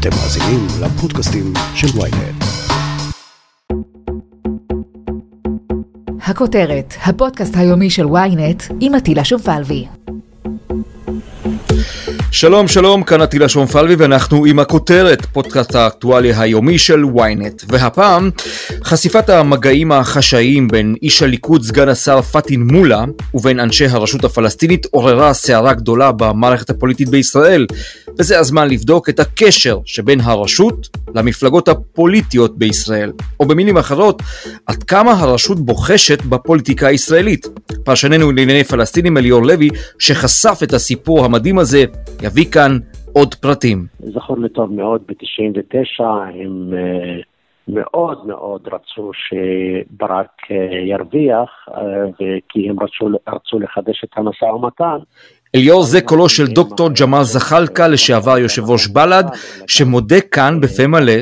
אתם מאזינים לפודקאסטים של ויינט. הכותרת, הפודקאסט היומי של ויינט עם עטילה שומפלבי. שלום שלום, כאן עטילה שומפלבי ואנחנו עם הכותרת, פודקאסט האקטואליה היומי של ynet. והפעם, חשיפת המגעים החשאיים בין איש הליכוד סגן השר פטין מולא ובין אנשי הרשות הפלסטינית עוררה סערה גדולה במערכת הפוליטית בישראל. וזה הזמן לבדוק את הקשר שבין הרשות למפלגות הפוליטיות בישראל. או במילים אחרות, עד כמה הרשות בוחשת בפוליטיקה הישראלית. פרשננו לענייני פלסטינים אליאור לוי, שחשף את הסיפור המדהים הזה, יביא כאן עוד פרטים. זכור לי טוב מאוד, ב-99 הם uh, מאוד מאוד רצו שברק uh, ירוויח, uh, כי הם רצו, רצו לחדש את המשא ומתן. אליאור זה קולו של דוקטור ג'מאל זחאלקה, לשעבר יושב ראש בל"ד, שמודה כאן בפה מלא,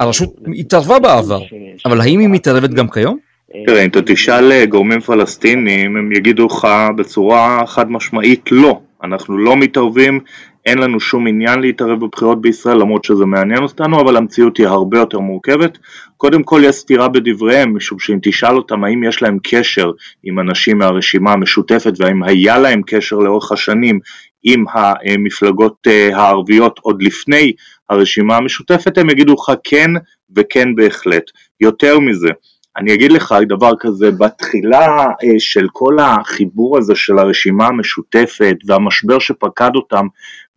הרשות התערבה בעבר, אבל האם היא מתערבת גם כיום? תראה, אם אתה תשאל גורמים פלסטינים, הם יגידו לך בצורה חד משמעית לא. אנחנו לא מתערבים, אין לנו שום עניין להתערב בבחירות בישראל למרות שזה מעניין אותנו, אבל המציאות היא הרבה יותר מורכבת. קודם כל יש סתירה בדבריהם, משום שאם תשאל אותם האם יש להם קשר עם אנשים מהרשימה המשותפת והאם היה להם קשר לאורך השנים עם המפלגות אה, הערביות עוד לפני הרשימה המשותפת, הם יגידו לך כן וכן בהחלט. יותר מזה, אני אגיד לך דבר כזה, בתחילה אה, של כל החיבור הזה של הרשימה המשותפת והמשבר שפקד אותם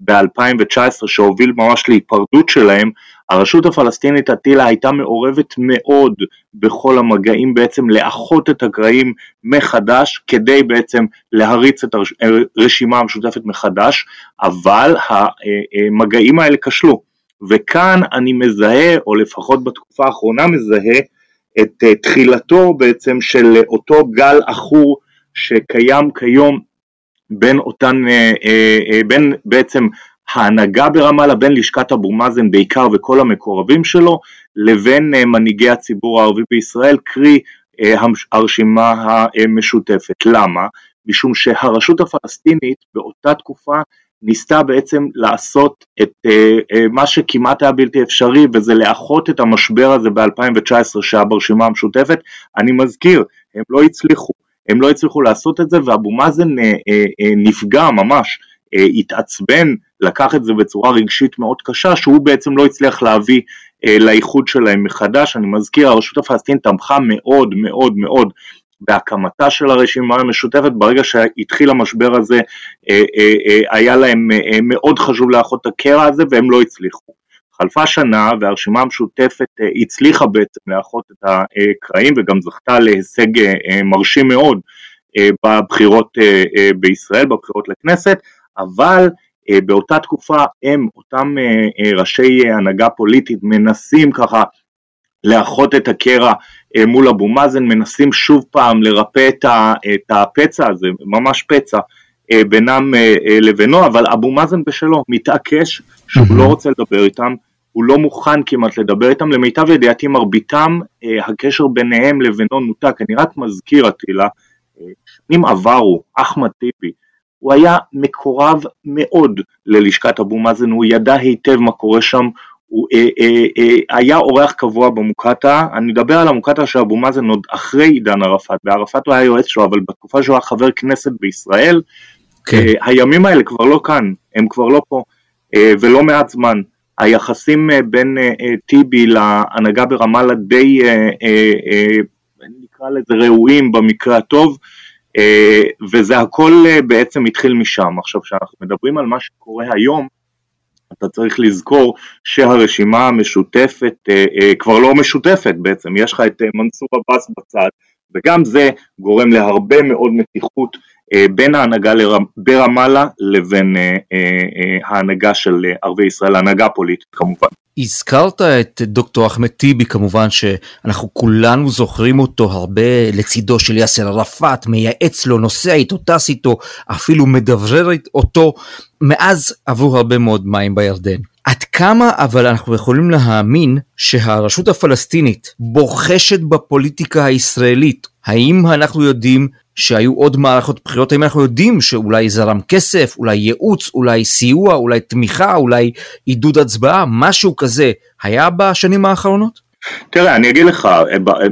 ב-2019 שהוביל ממש להיפרדות שלהם, הרשות הפלסטינית עטילה הייתה מעורבת מאוד בכל המגעים בעצם לאחות את הקרעים מחדש כדי בעצם להריץ את הרשימה המשותפת מחדש, אבל המגעים האלה כשלו. וכאן אני מזהה, או לפחות בתקופה האחרונה מזהה, את אה, תחילתו בעצם של אותו גל עכור שקיים כיום בין אותן, אה, אה, בין בעצם ההנהגה ברמאללה, בין לשכת אבו מאזן בעיקר וכל המקורבים שלו, לבין מנהיגי הציבור הערבי בישראל, קרי הרשימה המשותפת. למה? משום שהרשות הפלסטינית באותה תקופה ניסתה בעצם לעשות את אה, אה, מה שכמעט היה בלתי אפשרי וזה לאחות את המשבר הזה ב-2019 שהיה ברשימה המשותפת. אני מזכיר, הם לא הצליחו, הם לא הצליחו לעשות את זה ואבו מאזן אה, אה, אה, נפגע ממש, התעצבן, לקח את זה בצורה רגשית מאוד קשה שהוא בעצם לא הצליח להביא לאיחוד שלהם מחדש. אני מזכיר, הרשות הפלסטינית תמכה מאוד מאוד מאוד בהקמתה של הרשימה המשותפת, ברגע שהתחיל המשבר הזה היה להם מאוד חשוב לאחות את הקרע הזה והם לא הצליחו. חלפה שנה והרשימה המשותפת הצליחה בעצם לאחות את הקרעים וגם זכתה להישג מרשים מאוד בבחירות בישראל, בבחירות לכנסת, אבל באותה תקופה הם, אותם ראשי הנהגה פוליטית, מנסים ככה לאחות את הקרע אה, מול אבו מאזן, מנסים שוב פעם לרפא את הפצע הזה, ממש פצע, אה, בינם אה, לבינו, אבל אבו מאזן בשלו מתעקש שהוא לא רוצה לדבר איתם, הוא לא מוכן כמעט לדבר איתם, למיטב ידיעתי מרביתם, הקשר ביניהם לבינו נותק, אני רק מזכיר עטילה, שנים עברו, אחמד טיבי, הוא היה מקורב מאוד ללשכת אבו מאזן, הוא ידע היטב מה קורה שם, הוא אה, אה, אה, היה אורח קבוע במוקטעה, אני מדבר על המוקטעה של אבו מאזן עוד אחרי עידן ערפאת, בערפאת הוא היה יועץ שלו, אבל בתקופה שהוא היה חבר כנסת בישראל, כן. אה, הימים האלה כבר לא כאן, הם כבר לא פה, אה, ולא מעט זמן. היחסים אה, בין אה, אה, טיבי להנהגה ברמאללה די, נקרא לזה ראויים במקרה הטוב, וזה הכל בעצם התחיל משם. עכשיו, כשאנחנו מדברים על מה שקורה היום, אתה צריך לזכור שהרשימה המשותפת כבר לא משותפת בעצם, יש לך את מנסור עבאס בצד, וגם זה גורם להרבה מאוד מתיחות בין ההנהגה ברמאללה לבין אה, אה, ההנהגה של ערביי ישראל, ההנהגה הפוליטית כמובן. הזכרת את דוקטור אחמד טיבי כמובן שאנחנו כולנו זוכרים אותו הרבה לצידו של יאסר ערפאת, מייעץ לו, נוסע איתו, טס איתו, אפילו מדברר אותו, מאז עברו הרבה מאוד מים בירדן. עד כמה אבל אנחנו יכולים להאמין שהרשות הפלסטינית בוחשת בפוליטיקה הישראלית? האם אנחנו יודעים שהיו עוד מערכות בחירות, האם אנחנו יודעים שאולי זרם כסף, אולי ייעוץ, אולי סיוע, אולי תמיכה, אולי עידוד הצבעה, משהו כזה, היה בשנים האחרונות? תראה, אני אגיד לך, אה, אה,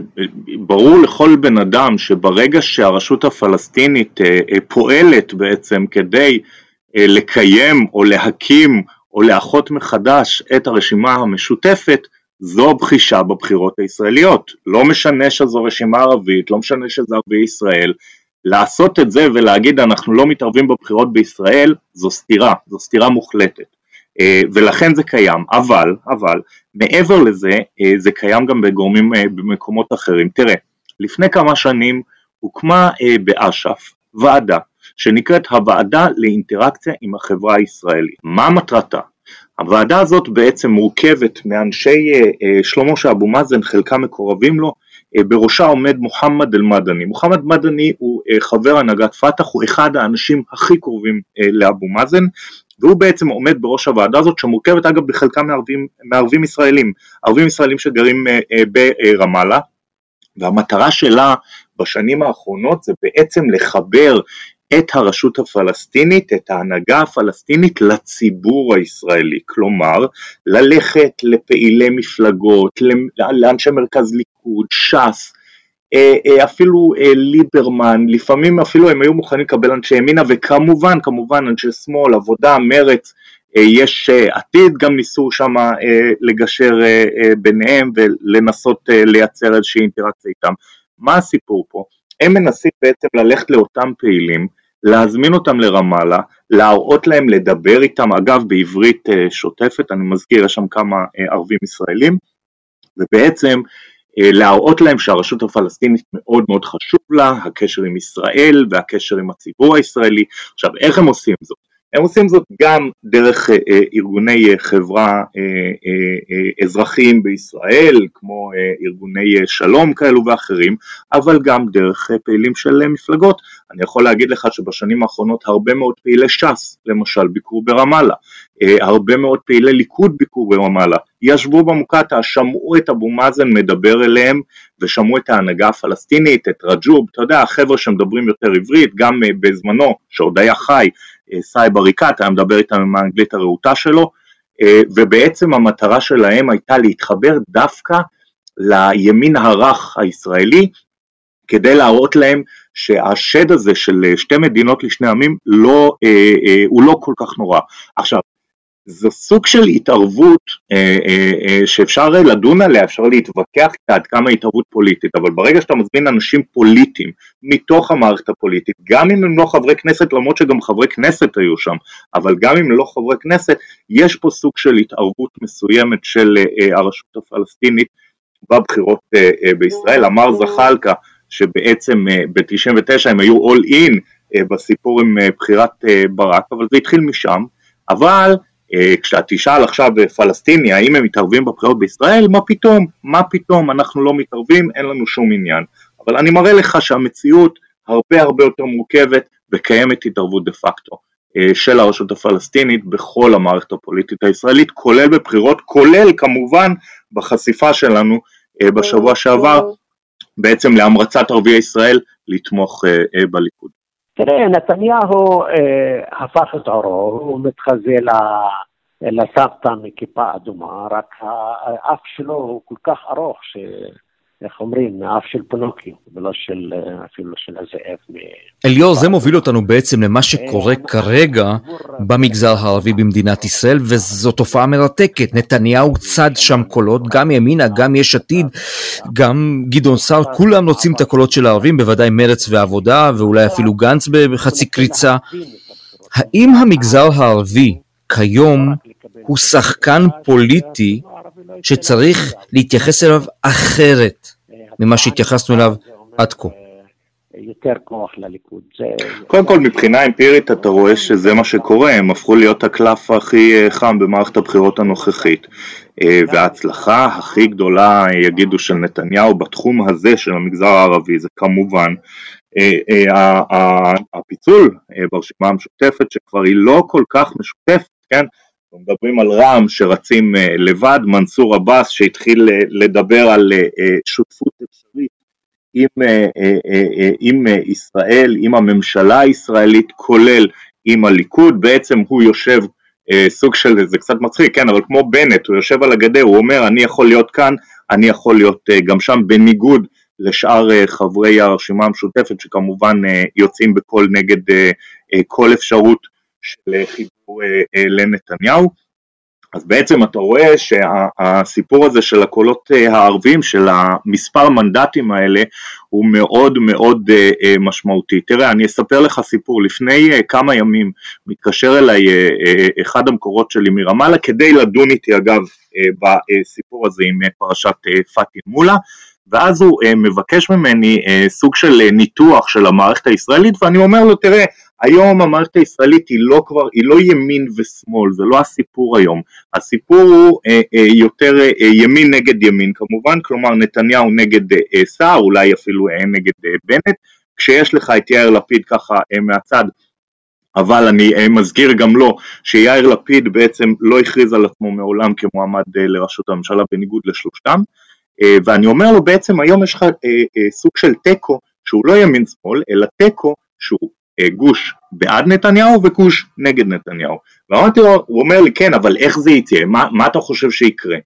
ברור לכל בן אדם שברגע שהרשות הפלסטינית פועלת בעצם כדי לקיים או להקים או לאחות מחדש את הרשימה המשותפת, זו בחישה בבחירות הישראליות. לא משנה שזו רשימה ערבית, לא משנה שזה ערבי ישראל, לעשות את זה ולהגיד אנחנו לא מתערבים בבחירות בישראל, זו סתירה, זו סתירה מוחלטת. אה, ולכן זה קיים, אבל, אבל, מעבר לזה, אה, זה קיים גם בגורמים אה, במקומות אחרים. תראה, לפני כמה שנים הוקמה באש"ף ועדה שנקראת הוועדה לאינטראקציה עם החברה הישראלית. מה מטרתה? הוועדה הזאת בעצם מורכבת מאנשי אה, אה, שלמה שאבו מאזן, חלקם מקורבים לו, אה, בראשה עומד מוחמד אל-מדני. מוחמד מדני הוא חבר הנהגת פת"ח, הוא אחד האנשים הכי קרובים לאבו מאזן, והוא בעצם עומד בראש הוועדה הזאת שמורכבת אגב בחלקם מערבים, מערבים ישראלים, ערבים ישראלים שגרים ברמאללה, והמטרה שלה בשנים האחרונות זה בעצם לחבר את הרשות הפלסטינית, את ההנהגה הפלסטינית לציבור הישראלי, כלומר ללכת לפעילי מפלגות, לאנשי מרכז ליכוד, ש"ס, אה, אה, אפילו אה, ליברמן, לפעמים אפילו הם היו מוכנים לקבל אנשי ימינה וכמובן כמובן אנשי שמאל, עבודה, מרץ, יש עתיד גם ניסו שם לגשר ביניהם ולנסות לייצר איזושהי אינטראקציה איתם. מה הסיפור פה? הם מנסים בעצם ללכת לאותם פעילים להזמין אותם לרמאללה, להראות להם לדבר איתם, אגב בעברית אה, שוטפת, אני מזכיר, יש שם כמה אה, ערבים ישראלים, ובעצם אה, להראות להם שהרשות הפלסטינית מאוד מאוד חשוב לה, הקשר עם ישראל והקשר עם הציבור הישראלי. עכשיו, איך הם עושים זאת? הם עושים זאת גם דרך אה, אה, ארגוני אה, חברה אזרחיים בישראל, כמו ארגוני שלום כאלו ואחרים, אבל גם דרך פעילים של מפלגות. אני יכול להגיד לך שבשנים האחרונות הרבה מאוד פעילי ש"ס, למשל, ביקרו ברמאללה, הרבה מאוד פעילי ליכוד ביקרו ברמאללה, ישבו במוקטעה, שמעו את אבו מאזן מדבר אליהם, ושמעו את ההנהגה הפלסטינית, את רג'וב, אתה יודע, החבר'ה שמדברים יותר עברית, גם בזמנו, שעוד היה חי, סאיב עריקאת, היה מדבר איתם עם האנגלית הרהוטה שלו, אה, ובעצם המטרה שלהם הייתה להתחבר דווקא לימין הרך הישראלי, כדי להראות להם שהשד הזה של שתי מדינות לשני עמים לא, אה, אה, הוא לא כל כך נורא. עכשיו, זה סוג של התערבות אה, אה, אה, שאפשר לדון עליה, אפשר להתווכח עד כמה התערבות פוליטית, אבל ברגע שאתה מזמין אנשים פוליטיים מתוך המערכת הפוליטית, גם אם הם לא חברי כנסת, למרות שגם חברי כנסת היו שם, אבל גם אם לא חברי כנסת, יש פה סוג של התערבות מסוימת של אה, אה הרשות הפלסטינית בבחירות אה, אה, בישראל. אמר זחאלקה שבעצם אה, ב-99 הם היו all in אה, בסיפור עם אה, בחירת אה, ברק, אבל זה התחיל משם, אבל אה, כשאת תשאל עכשיו פלסטיני האם הם מתערבים בבחירות בישראל, מה פתאום, מה פתאום, אנחנו לא מתערבים, אין לנו שום עניין. אבל אני מראה לך שהמציאות הרבה הרבה יותר מורכבת וקיימת התערבות דה פקטו אה, של הרשות הפלסטינית בכל המערכת הפוליטית הישראלית, כולל בבחירות, כולל כמובן בחשיפה שלנו אה, בשבוע שעבר בעצם להמרצת ערביי ישראל לתמוך בליכוד. תראה, נתניהו אה, הפך את עורו, הוא מתחזה לסבתא מכיפה אדומה, רק האף שלו הוא כל כך ארוך, ש... איך אומרים, מאף של פינוקיו, ולא של, אפילו של הזאב. אליאור, זה מוביל אותנו בעצם למה שקורה אה, כרגע במגזר הערבי במדינת ישראל, וזו תופעה מרתקת. נתניהו צד שם קולות, גם ימינה, גם יש עתיד, גם גדעון סער, כולם נוצאים את הקולות של הערבים, בוודאי מרץ ועבודה, ואולי אפילו גנץ בחצי קריצה. האם המגזר הערבי כיום הוא שחקן פוליטי שצריך להתייחס אליו אחרת ממה שהתייחסנו אליו עד כה. יותר כוח לליכוד. קודם כל מבחינה אמפירית אתה רואה שזה מה שקורה, הם הפכו להיות הקלף הכי אה, חם במערכת הבחירות הנוכחית אה, וההצלחה הכי גדולה יגידו של נתניהו בתחום הזה של המגזר הערבי זה כמובן אה, הפיצול ברשימה המשותפת שכבר היא לא כל כך משותפת, כן? אנחנו מדברים על רע"מ שרצים אה, לבד, מנסור עבאס שהתחיל אה, לדבר על אה, שותפות אפשרית עם, עם ישראל, עם הממשלה הישראלית, כולל עם הליכוד, בעצם הוא יושב סוג של, זה קצת מצחיק, כן, אבל כמו בנט, הוא יושב על הגדר, הוא אומר, אני יכול להיות כאן, אני יכול להיות גם שם, בניגוד לשאר חברי הרשימה המשותפת, שכמובן יוצאים בקול נגד כל אפשרות של חיבור לנתניהו. אז בעצם אתה רואה שהסיפור הזה של הקולות אה, הערבים, של המספר מנדטים האלה, הוא מאוד מאוד אה, אה, משמעותי. תראה, אני אספר לך סיפור, לפני כמה ימים מתקשר אליי אחד המקורות שלי מרמאללה, כדי לדון איתי אגב בסיפור הזה עם פרשת פאטין מולה, ואז הוא מבקש ממני סוג של ניתוח של המערכת הישראלית, ואני אומר לו, תראה, היום המערכת הישראלית היא לא כבר, היא לא ימין ושמאל, זה לא הסיפור היום, הסיפור הוא אה, אה, יותר אה, ימין נגד ימין כמובן, כלומר נתניהו נגד אה, אה סער, אולי אפילו אה, נגד אה, בנט, כשיש לך את יאיר לפיד ככה אה, מהצד, אבל אני אה, מזכיר גם לו שיאיר לפיד בעצם לא הכריז על עצמו מעולם כמועמד אה, לראשות הממשלה בניגוד לשלושתם, אה, ואני אומר לו בעצם היום יש לך אה, אה, סוג של תיקו שהוא לא ימין שמאל אלא תיקו שהוא אה, גוש בעד נתניהו וגוש נגד נתניהו. ואמרתי לו, הוא אומר לי כן, אבל איך זה יתהיה? מה, מה אתה חושב שיקרה?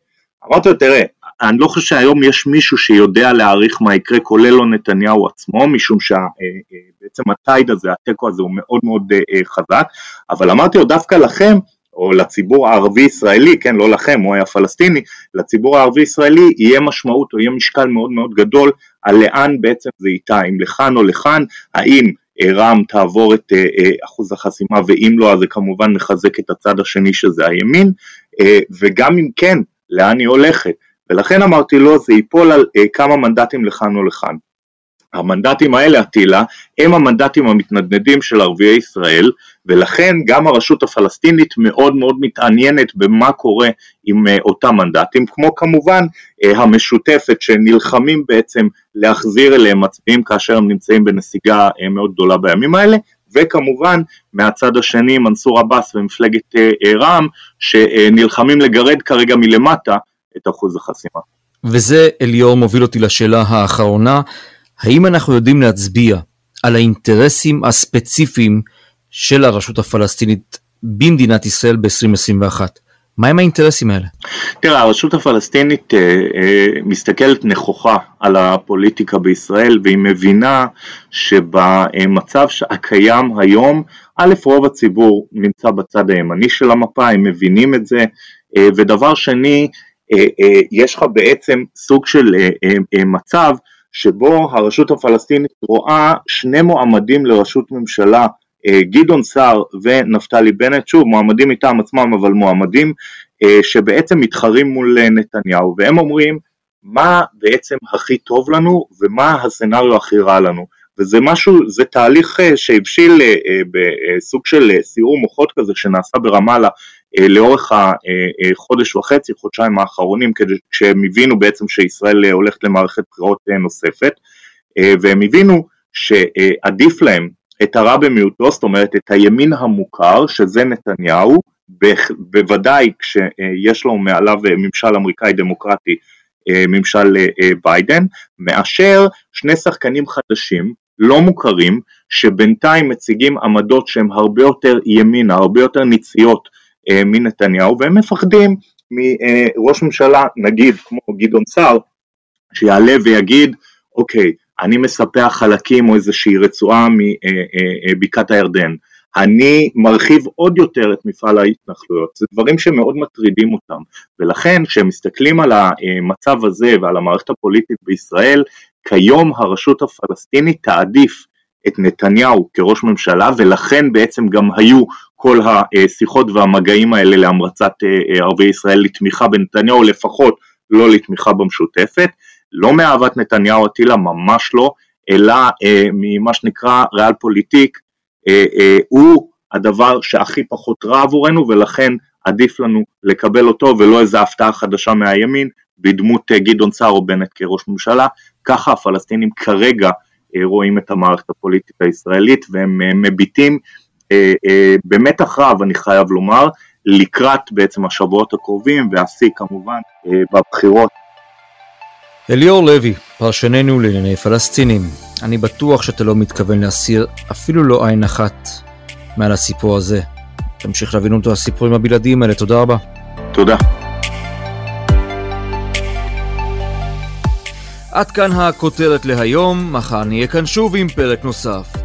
אמרתי לו, תראה, אני לא חושב שהיום יש מישהו שיודע להעריך מה יקרה, כולל לא נתניהו עצמו, משום שבעצם אה, אה, הטייד הזה, התיקו הזה הוא מאוד מאוד חזק, אבל אמרתי לו, דווקא לכם, או לציבור הערבי-ישראלי, כן, לא לכם, הוא היה פלסטיני, לציבור הערבי-ישראלי יהיה משמעות או יהיה משקל מאוד מאוד גדול על לאן בעצם זה איתה, אם לכאן או לכאן, האם רע"מ תעבור את אה, אה, אחוז החסימה ואם לא אז זה כמובן מחזק את הצד השני שזה הימין אה, וגם אם כן לאן היא הולכת? ולכן אמרתי לו זה ייפול על כמה מנדטים לכאן או לכאן המנדטים האלה, אטילה, הם המנדטים המתנדנדים של ערביי ישראל, ולכן גם הרשות הפלסטינית מאוד מאוד מתעניינת במה קורה עם אה, אותם מנדטים, כמו כמובן אה, המשותפת שנלחמים בעצם להחזיר אליהם מצביעים כאשר הם נמצאים בנסיגה אה, מאוד גדולה בימים האלה, וכמובן מהצד השני מנסור עבאס ומפלגת רע"מ שנלחמים לגרד כרגע מלמטה את אחוז החסימה. וזה אליאור מוביל אותי לשאלה האחרונה, האם אנחנו יודעים להצביע על האינטרסים הספציפיים של הרשות הפלסטינית במדינת ישראל ב-2021? מהם האינטרסים האלה? תראה, הרשות הפלסטינית אה, אה, מסתכלת נכוחה על הפוליטיקה בישראל והיא מבינה שבמצב הקיים היום, א', רוב הציבור נמצא בצד הימני של המפה, הם מבינים את זה, אה, ודבר שני, אה, אה, יש לך בעצם סוג של אה, אה, מצב שבו הרשות הפלסטינית רואה שני מועמדים לראשות ממשלה, אה, גדעון סער ונפתלי בנט, שוב מועמדים מטעם עצמם אבל מועמדים אה, שבעצם מתחרים מול אה, נתניהו והם אומרים מה בעצם הכי טוב לנו ומה הסצנריו הכי רע לנו? וזה משהו, זה תהליך שהבשיל בסוג של סיעור מוחות כזה שנעשה ברמאללה לאורך החודש וחצי, חודשיים האחרונים, כשהם הבינו בעצם שישראל הולכת למערכת בחירות נוספת, והם הבינו שעדיף להם את הרע במיעוטו, זאת אומרת את הימין המוכר, שזה נתניהו, בוודאי כשיש לו מעליו ממשל אמריקאי דמוקרטי, ממשל ביידן, מאשר שני שחקנים חדשים, לא מוכרים, שבינתיים מציגים עמדות שהן הרבה יותר ימינה, הרבה יותר ניציות אה, מנתניהו והם מפחדים מראש ממשלה נגיד כמו גדעון סער שיעלה ויגיד אוקיי אני מספח חלקים או איזושהי רצועה מבקעת אה, אה, הירדן. אני מרחיב עוד יותר את מפעל ההתנחלויות, זה דברים שמאוד מטרידים אותם. ולכן כשהם מסתכלים על המצב הזה ועל המערכת הפוליטית בישראל כיום הרשות הפלסטינית תעדיף את נתניהו כראש ממשלה ולכן בעצם גם היו כל השיחות והמגעים האלה להמרצת אה, ערביי ישראל לתמיכה בנתניהו, לפחות לא לתמיכה במשותפת, לא מאהבת נתניהו אטילה, ממש לא, אלא אה, ממה שנקרא ריאל פוליטיק, אה, הוא הדבר שהכי פחות רע עבורנו ולכן עדיף לנו לקבל אותו ולא איזה הפתעה חדשה מהימין בדמות גדעון סער או בנט כראש ממשלה, ככה הפלסטינים כרגע רואים את המערכת הפוליטית הישראלית והם מביטים אה, אה, במתח רב אני חייב לומר, לקראת בעצם השבועות הקרובים והשיא כמובן אה, בבחירות אליאור לוי, פרשננו לענייני פלסטינים. אני בטוח שאתה לא מתכוון להסיר אפילו לא עין אחת מעל הסיפור הזה. תמשיך להבין אותו הסיפורים הבלעדיים האלה, תודה רבה. תודה. עד כאן הכותרת להיום, מחר נהיה כאן שוב עם פרק נוסף.